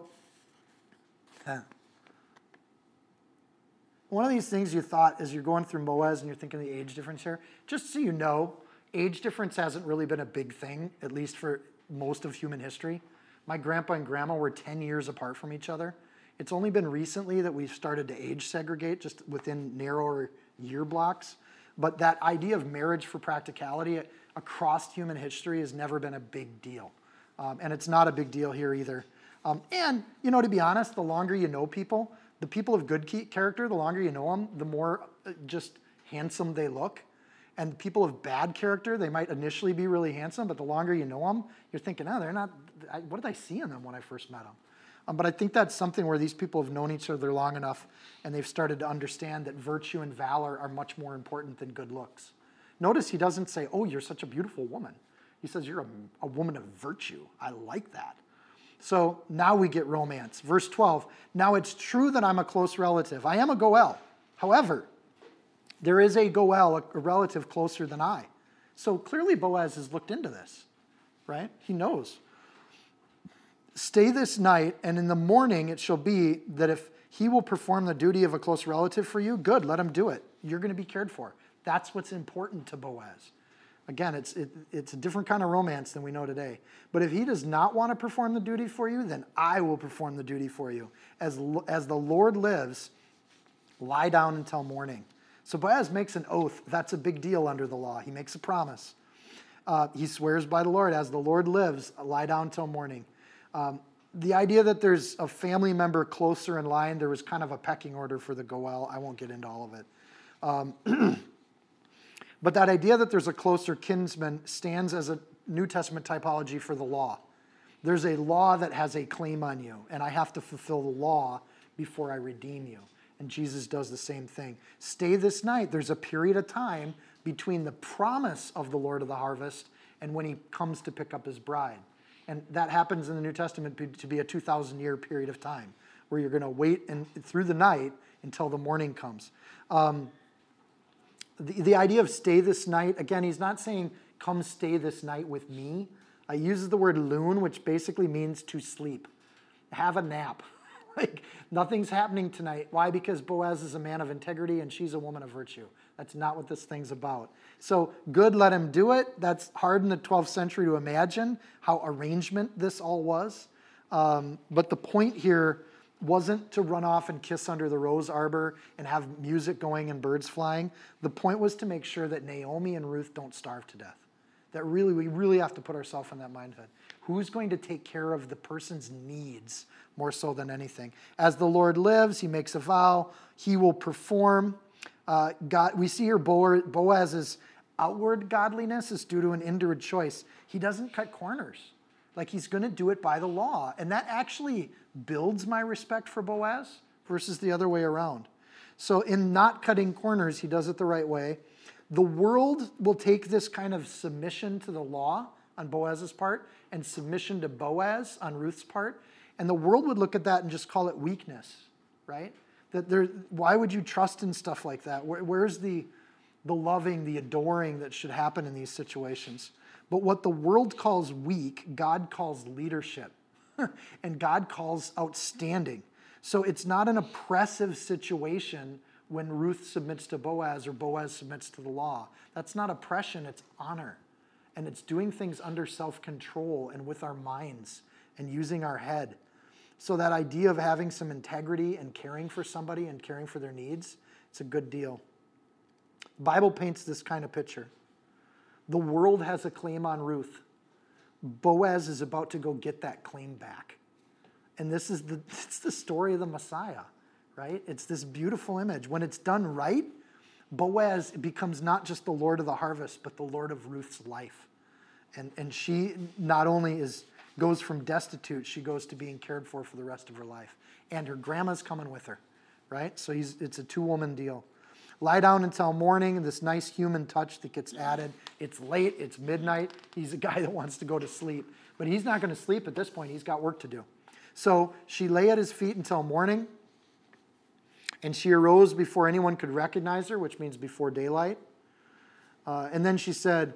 one of these things you thought as you're going through Boaz and you're thinking the age difference here, just so you know, age difference hasn't really been a big thing, at least for most of human history. My grandpa and grandma were 10 years apart from each other. It's only been recently that we've started to age segregate just within narrower year blocks. But that idea of marriage for practicality across human history has never been a big deal. Um, and it's not a big deal here either. Um, and, you know, to be honest, the longer you know people, the people of good character, the longer you know them, the more uh, just handsome they look. And people of bad character, they might initially be really handsome, but the longer you know them, you're thinking, oh, they're not, what did I see in them when I first met them? Um, but I think that's something where these people have known each other long enough and they've started to understand that virtue and valor are much more important than good looks. Notice he doesn't say, oh, you're such a beautiful woman. He says, you're a, a woman of virtue. I like that. So now we get romance. Verse 12 Now it's true that I'm a close relative. I am a Goel. However, there is a Goel, a relative closer than I. So clearly Boaz has looked into this, right? He knows. Stay this night, and in the morning it shall be that if he will perform the duty of a close relative for you, good, let him do it. You're going to be cared for. That's what's important to Boaz. Again, it's, it, it's a different kind of romance than we know today. But if he does not want to perform the duty for you, then I will perform the duty for you. As, as the Lord lives, lie down until morning. So Boaz makes an oath. That's a big deal under the law. He makes a promise. Uh, he swears by the Lord, as the Lord lives, lie down till morning. Um, the idea that there's a family member closer in line, there was kind of a pecking order for the Goel. I won't get into all of it. Um, But that idea that there's a closer kinsman stands as a New Testament typology for the law. There's a law that has a claim on you, and I have to fulfill the law before I redeem you. And Jesus does the same thing. Stay this night. There's a period of time between the promise of the Lord of the harvest and when he comes to pick up his bride. And that happens in the New Testament to be a 2,000 year period of time where you're going to wait and, through the night until the morning comes. Um, the, the idea of stay this night, again, he's not saying come stay this night with me. I uses the word loon, which basically means to sleep. Have a nap. like nothing's happening tonight. Why? Because Boaz is a man of integrity and she's a woman of virtue. That's not what this thing's about. So good, let him do it. That's hard in the 12th century to imagine how arrangement this all was. Um, but the point here wasn't to run off and kiss under the rose arbor and have music going and birds flying. The point was to make sure that Naomi and Ruth don't starve to death. That really, we really have to put ourselves in that mindset. Who's going to take care of the person's needs more so than anything? As the Lord lives, he makes a vow, he will perform. Uh, God, we see here Boaz's outward godliness is due to an inward choice. He doesn't cut corners. Like he's going to do it by the law. And that actually builds my respect for Boaz versus the other way around. So, in not cutting corners, he does it the right way. The world will take this kind of submission to the law on Boaz's part and submission to Boaz on Ruth's part. And the world would look at that and just call it weakness, right? That there, why would you trust in stuff like that? Where, where's the, the loving, the adoring that should happen in these situations. But what the world calls weak, God calls leadership. and God calls outstanding. So it's not an oppressive situation when Ruth submits to Boaz or Boaz submits to the law. That's not oppression, it's honor. And it's doing things under self control and with our minds and using our head. So that idea of having some integrity and caring for somebody and caring for their needs, it's a good deal. The Bible paints this kind of picture. The world has a claim on Ruth. Boaz is about to go get that claim back. And this is the, it's the story of the Messiah, right? It's this beautiful image. When it's done right, Boaz becomes not just the Lord of the harvest, but the Lord of Ruth's life. And, and she not only is goes from destitute, she goes to being cared for for the rest of her life. And her grandma's coming with her, right? So it's a two woman deal. Lie down until morning, this nice human touch that gets added. It's late, it's midnight. He's a guy that wants to go to sleep. But he's not going to sleep at this point, he's got work to do. So she lay at his feet until morning, and she arose before anyone could recognize her, which means before daylight. Uh, and then she said,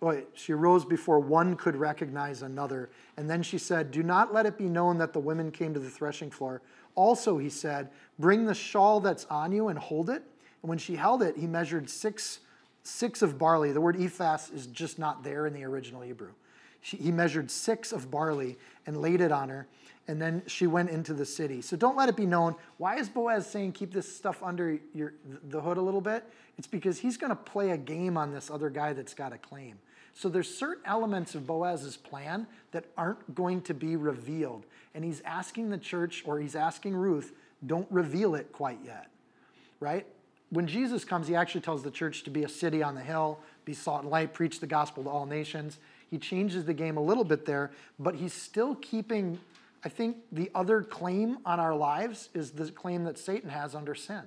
Wait, she arose before one could recognize another. And then she said, Do not let it be known that the women came to the threshing floor. Also, he said, Bring the shawl that's on you and hold it. And when she held it, he measured six, six of barley. The word ephahs is just not there in the original Hebrew. She, he measured six of barley and laid it on her. And then she went into the city. So don't let it be known. Why is Boaz saying keep this stuff under your, the hood a little bit? It's because he's going to play a game on this other guy that's got a claim. So there's certain elements of Boaz's plan that aren't going to be revealed. And he's asking the church or he's asking Ruth, don't reveal it quite yet. Right? When Jesus comes, he actually tells the church to be a city on the hill, be salt and light, preach the gospel to all nations. He changes the game a little bit there, but he's still keeping I think the other claim on our lives is the claim that Satan has under sin.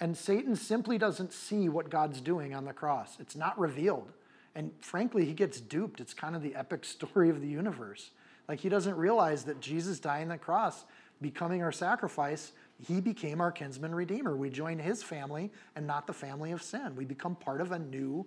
And Satan simply doesn't see what God's doing on the cross. It's not revealed. And frankly, he gets duped. It's kind of the epic story of the universe. Like he doesn't realize that Jesus dying on the cross, becoming our sacrifice, he became our kinsman redeemer. We join his family and not the family of sin. We become part of a new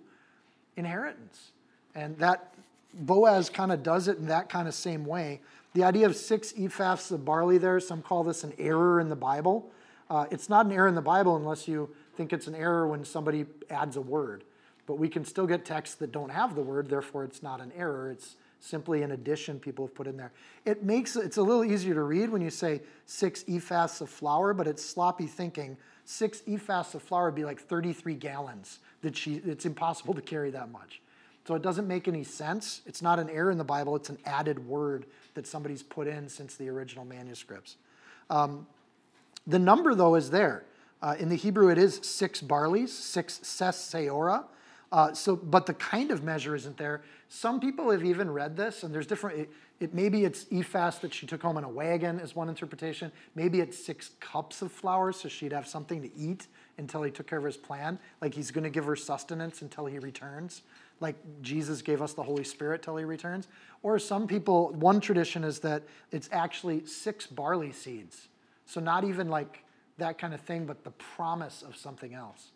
inheritance. And that Boaz kind of does it in that kind of same way. The idea of six ephahs of barley there, some call this an error in the Bible. Uh, it's not an error in the Bible unless you think it's an error when somebody adds a word. But we can still get texts that don't have the word, therefore it's not an error. It's simply an addition people have put in there. It makes it's a little easier to read when you say six ephahs of flour, but it's sloppy thinking. Six ephahs of flour would be like 33 gallons. That she, it's impossible to carry that much. So it doesn't make any sense. It's not an error in the Bible, it's an added word that somebody's put in since the original manuscripts. Um, the number, though, is there. Uh, in the Hebrew, it is six barleys, six ses seora. Uh, so, but the kind of measure isn't there. Some people have even read this, and there's different. It, it maybe it's ephahs that she took home in a wagon is one interpretation. Maybe it's six cups of flour, so she'd have something to eat until he took care of his plan. Like he's going to give her sustenance until he returns, like Jesus gave us the Holy Spirit till he returns. Or some people, one tradition is that it's actually six barley seeds. So not even like that kind of thing, but the promise of something else.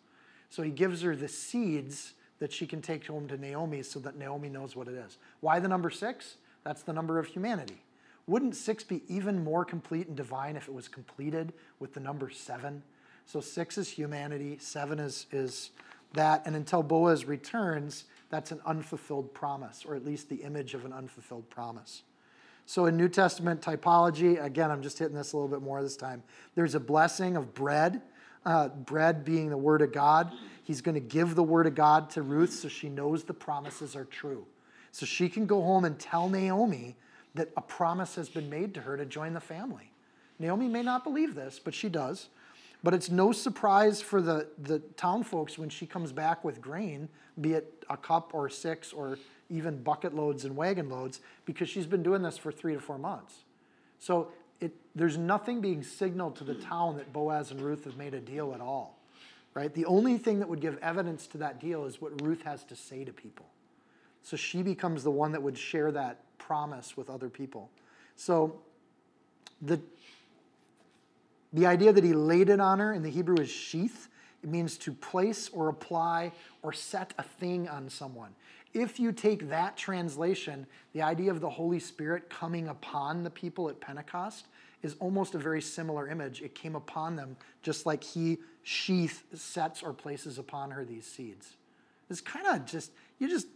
So he gives her the seeds that she can take home to Naomi so that Naomi knows what it is. Why the number six? That's the number of humanity. Wouldn't six be even more complete and divine if it was completed with the number seven? So six is humanity, seven is, is that, and until Boaz returns, that's an unfulfilled promise, or at least the image of an unfulfilled promise. So in New Testament typology, again, I'm just hitting this a little bit more this time. There's a blessing of bread uh, bread being the word of God. He's going to give the word of God to Ruth so she knows the promises are true. So she can go home and tell Naomi that a promise has been made to her to join the family. Naomi may not believe this, but she does. But it's no surprise for the, the town folks when she comes back with grain, be it a cup or six or even bucket loads and wagon loads, because she's been doing this for three to four months. So it, there's nothing being signaled to the town that Boaz and Ruth have made a deal at all, right? The only thing that would give evidence to that deal is what Ruth has to say to people. So she becomes the one that would share that promise with other people. So the, the idea that he laid it on her in the Hebrew is sheath. It means to place or apply or set a thing on someone. If you take that translation, the idea of the Holy Spirit coming upon the people at Pentecost is almost a very similar image. It came upon them just like he sheath sets or places upon her these seeds. It's kind of just, you just,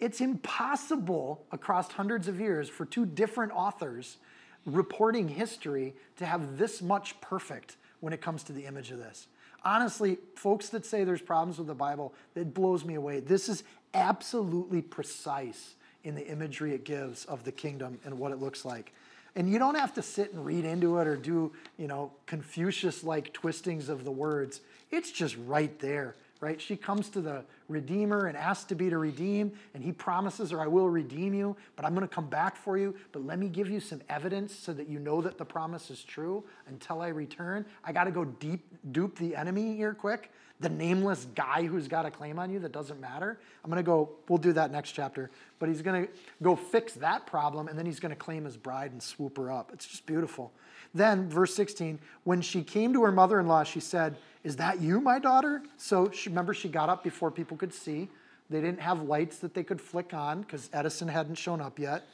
it's impossible across hundreds of years for two different authors reporting history to have this much perfect when it comes to the image of this. Honestly, folks that say there's problems with the Bible, it blows me away. This is absolutely precise in the imagery it gives of the kingdom and what it looks like. And you don't have to sit and read into it or do, you know, Confucius like twistings of the words. It's just right there right? She comes to the Redeemer and asks to be to redeem, and he promises her, I will redeem you, but I'm going to come back for you. But let me give you some evidence so that you know that the promise is true until I return. I got to go deep, dupe the enemy here quick, the nameless guy who's got a claim on you that doesn't matter. I'm going to go, we'll do that next chapter, but he's going to go fix that problem, and then he's going to claim his bride and swoop her up. It's just beautiful. Then, verse 16, when she came to her mother in law, she said, is that you, my daughter? So she, remember, she got up before people could see. They didn't have lights that they could flick on because Edison hadn't shown up yet.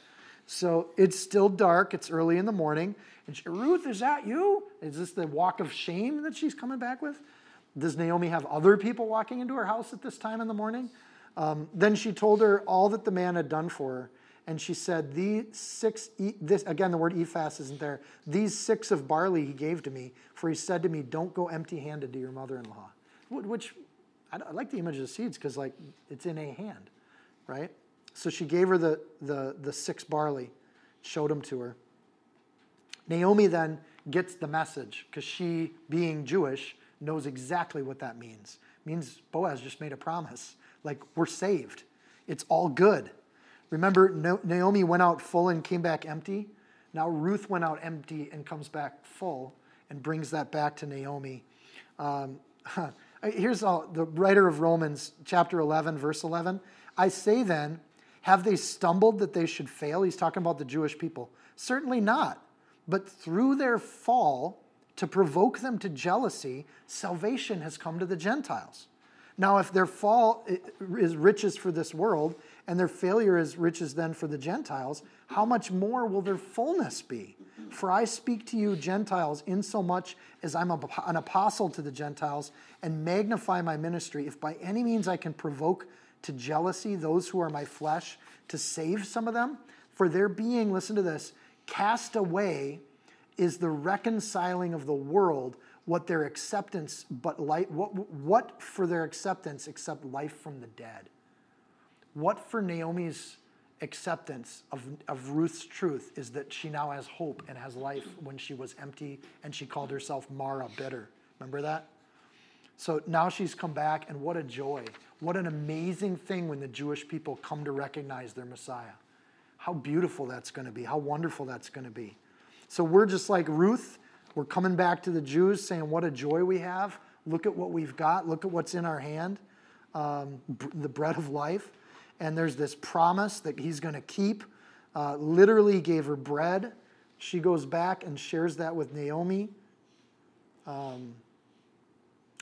So it's still dark. It's early in the morning. And she, Ruth, is that you? Is this the walk of shame that she's coming back with? Does Naomi have other people walking into her house at this time in the morning? Um, then she told her all that the man had done for her and she said, These six, this, again, the word ephahs isn't there. These six of barley he gave to me, for he said to me, Don't go empty handed to your mother in law. Which, I like the image of the seeds because, like, it's in a hand, right? So she gave her the, the, the six barley, showed them to her. Naomi then gets the message because she, being Jewish, knows exactly what that means. It means Boaz just made a promise. Like, we're saved. It's all good. Remember, Naomi went out full and came back empty. Now Ruth went out empty and comes back full and brings that back to Naomi. Um, here's all, the writer of Romans, chapter 11, verse 11. I say then, have they stumbled that they should fail? He's talking about the Jewish people. Certainly not. But through their fall, to provoke them to jealousy, salvation has come to the Gentiles. Now, if their fall is riches for this world, and their failure is riches then for the Gentiles, how much more will their fullness be? For I speak to you, Gentiles, insomuch as I'm an apostle to the Gentiles, and magnify my ministry, if by any means I can provoke to jealousy those who are my flesh, to save some of them. For their being, listen to this, cast away is the reconciling of the world what their acceptance but light what, what for their acceptance except life from the dead what for Naomi's acceptance of, of Ruth's truth is that she now has hope and has life when she was empty and she called herself Mara bitter. Remember that? So now she's come back, and what a joy. What an amazing thing when the Jewish people come to recognize their Messiah. How beautiful that's going to be, how wonderful that's going to be. So we're just like Ruth. We're coming back to the Jews saying, What a joy we have. Look at what we've got. Look at what's in our hand um, the bread of life and there's this promise that he's going to keep. Uh, literally gave her bread. She goes back and shares that with Naomi. Um,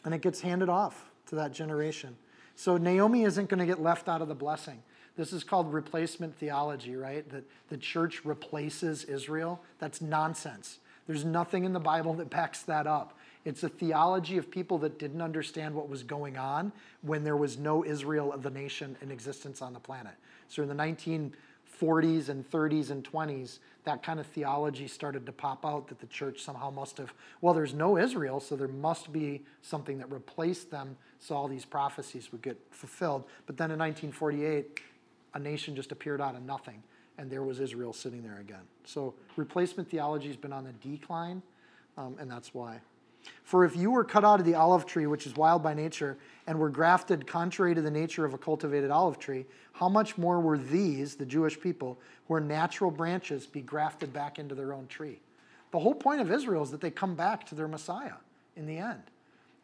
and it gets handed off to that generation. So Naomi isn't going to get left out of the blessing. This is called replacement theology, right? That the church replaces Israel. That's nonsense. There's nothing in the Bible that backs that up. It's a theology of people that didn't understand what was going on when there was no Israel of the nation in existence on the planet. So in the 1940s and 30s and 20s, that kind of theology started to pop out that the church somehow must have, well, there's no Israel, so there must be something that replaced them so all these prophecies would get fulfilled. But then in 1948, a nation just appeared out of nothing, and there was Israel sitting there again. So replacement theology has been on the decline, um, and that's why. For if you were cut out of the olive tree, which is wild by nature, and were grafted contrary to the nature of a cultivated olive tree, how much more were these, the Jewish people, who are natural branches, be grafted back into their own tree? The whole point of Israel is that they come back to their Messiah in the end.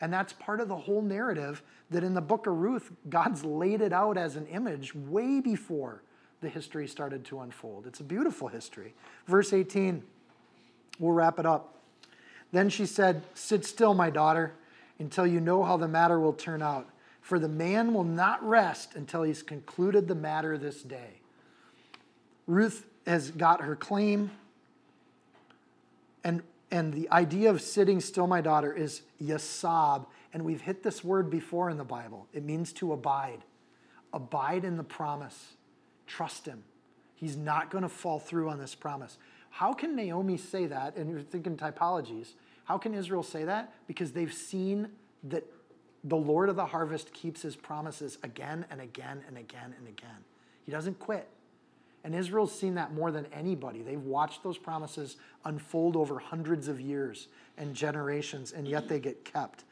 And that's part of the whole narrative that in the book of Ruth, God's laid it out as an image way before the history started to unfold. It's a beautiful history. Verse 18, we'll wrap it up. Then she said, Sit still, my daughter, until you know how the matter will turn out. For the man will not rest until he's concluded the matter this day. Ruth has got her claim. And, and the idea of sitting still, my daughter, is yasab. And we've hit this word before in the Bible. It means to abide. Abide in the promise. Trust him. He's not going to fall through on this promise. How can Naomi say that? And you're thinking typologies. How can Israel say that? Because they've seen that the Lord of the harvest keeps his promises again and again and again and again. He doesn't quit. And Israel's seen that more than anybody. They've watched those promises unfold over hundreds of years and generations, and yet they get kept.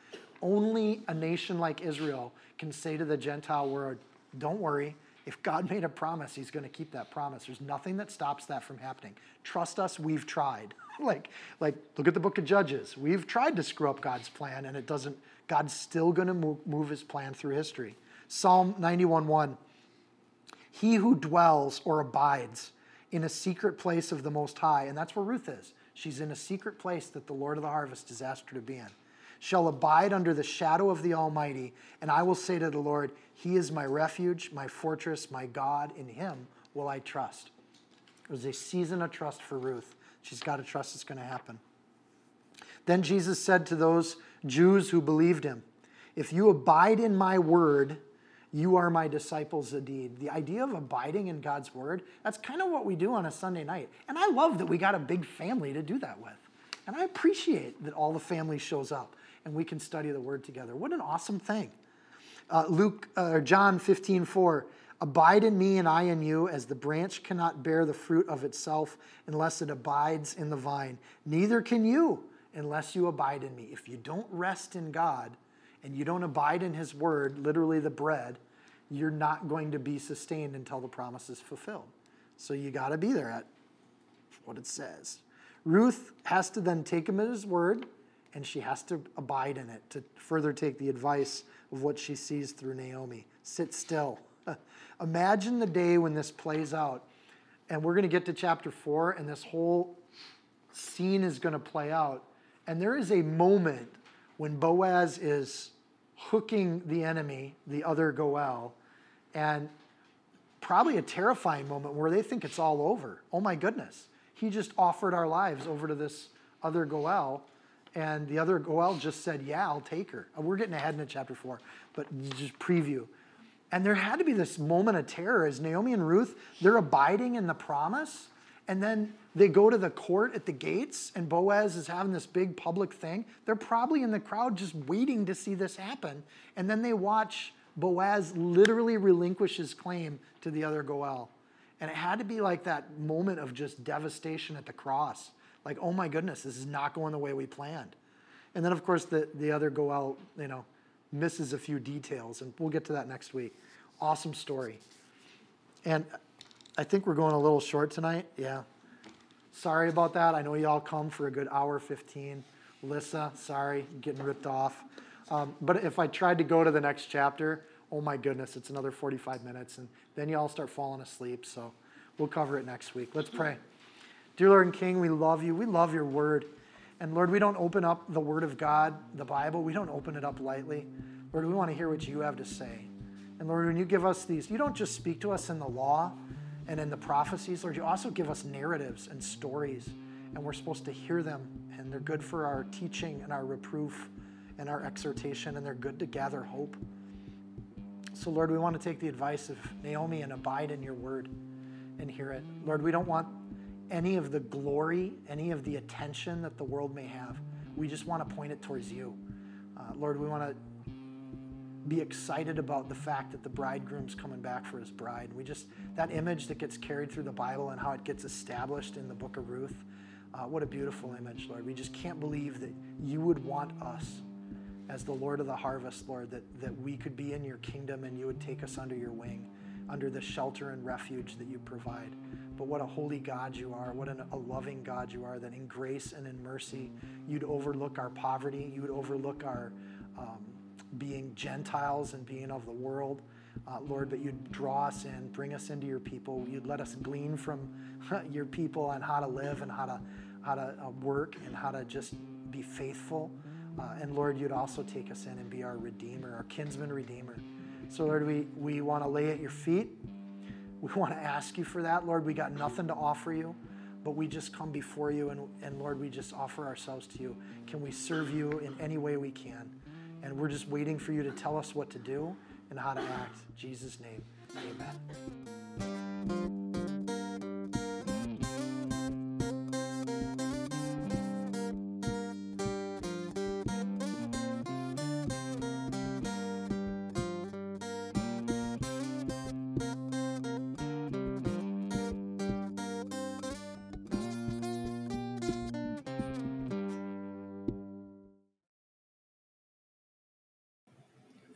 Only a nation like Israel can say to the Gentile world, Don't worry, if God made a promise, he's going to keep that promise. There's nothing that stops that from happening. Trust us, we've tried. like, like, look at the book of Judges. We've tried to screw up God's plan, and it doesn't, God's still going to move, move his plan through history. Psalm 91 1. He who dwells or abides in a secret place of the Most High, and that's where Ruth is. She's in a secret place that the Lord of the harvest has asked her to be in shall abide under the shadow of the Almighty, and I will say to the Lord, He is my refuge, my fortress, my God. In Him will I trust. It was a season of trust for Ruth. She's got to trust it's going to happen. Then Jesus said to those Jews who believed him, If you abide in my word, you are my disciples indeed. The idea of abiding in God's word, that's kind of what we do on a Sunday night. And I love that we got a big family to do that with. And I appreciate that all the family shows up and we can study the word together. What an awesome thing. Uh, Luke, uh, John 15, 4. Abide in me and I in you, as the branch cannot bear the fruit of itself unless it abides in the vine. Neither can you unless you abide in me. If you don't rest in God and you don't abide in his word, literally the bread, you're not going to be sustained until the promise is fulfilled. So you got to be there at what it says. Ruth has to then take him at his word and she has to abide in it to further take the advice of what she sees through Naomi. Sit still. Imagine the day when this plays out. And we're going to get to chapter four, and this whole scene is going to play out. And there is a moment when Boaz is hooking the enemy, the other Goel, and probably a terrifying moment where they think it's all over. Oh my goodness, he just offered our lives over to this other Goel and the other Goel just said, Yeah, I'll take her. Uh, we're getting ahead into chapter four, but just preview. And there had to be this moment of terror as Naomi and Ruth, they're abiding in the promise. And then they go to the court at the gates, and Boaz is having this big public thing. They're probably in the crowd just waiting to see this happen. And then they watch Boaz literally relinquish his claim to the other Goel. And it had to be like that moment of just devastation at the cross like, oh my goodness, this is not going the way we planned. And then, of course, the, the other Goel, you know, misses a few details, and we'll get to that next week. Awesome story. And I think we're going a little short tonight. Yeah. Sorry about that. I know y'all come for a good hour 15. Lissa, sorry, getting ripped off. Um, but if I tried to go to the next chapter, oh my goodness, it's another 45 minutes, and then y'all start falling asleep. So we'll cover it next week. Let's pray. Dear Lord and King, we love you. We love your word. And Lord, we don't open up the word of God, the Bible, we don't open it up lightly. Lord, we want to hear what you have to say. And Lord, when you give us these, you don't just speak to us in the law and in the prophecies, Lord, you also give us narratives and stories. And we're supposed to hear them. And they're good for our teaching and our reproof and our exhortation, and they're good to gather hope. So, Lord, we want to take the advice of Naomi and abide in your word and hear it. Lord, we don't want any of the glory, any of the attention that the world may have. We just want to point it towards you. Uh, Lord, we want to be excited about the fact that the bridegroom's coming back for his bride. We just, that image that gets carried through the Bible and how it gets established in the book of Ruth, uh, what a beautiful image, Lord. We just can't believe that you would want us as the Lord of the harvest, Lord, that, that we could be in your kingdom and you would take us under your wing, under the shelter and refuge that you provide. But what a holy God you are. What an, a loving God you are, that in grace and in mercy, you'd overlook our poverty. You would overlook our um, being Gentiles and being of the world. Uh, Lord, but you'd draw us in, bring us into your people. You'd let us glean from your people on how to live and how to, how to uh, work and how to just be faithful. Uh, and Lord, you'd also take us in and be our Redeemer, our kinsman Redeemer. So, Lord, we, we want to lay at your feet. We want to ask you for that. Lord, we got nothing to offer you, but we just come before you, and, and Lord, we just offer ourselves to you. Can we serve you in any way we can? And we're just waiting for you to tell us what to do and how to act. In Jesus' name, amen.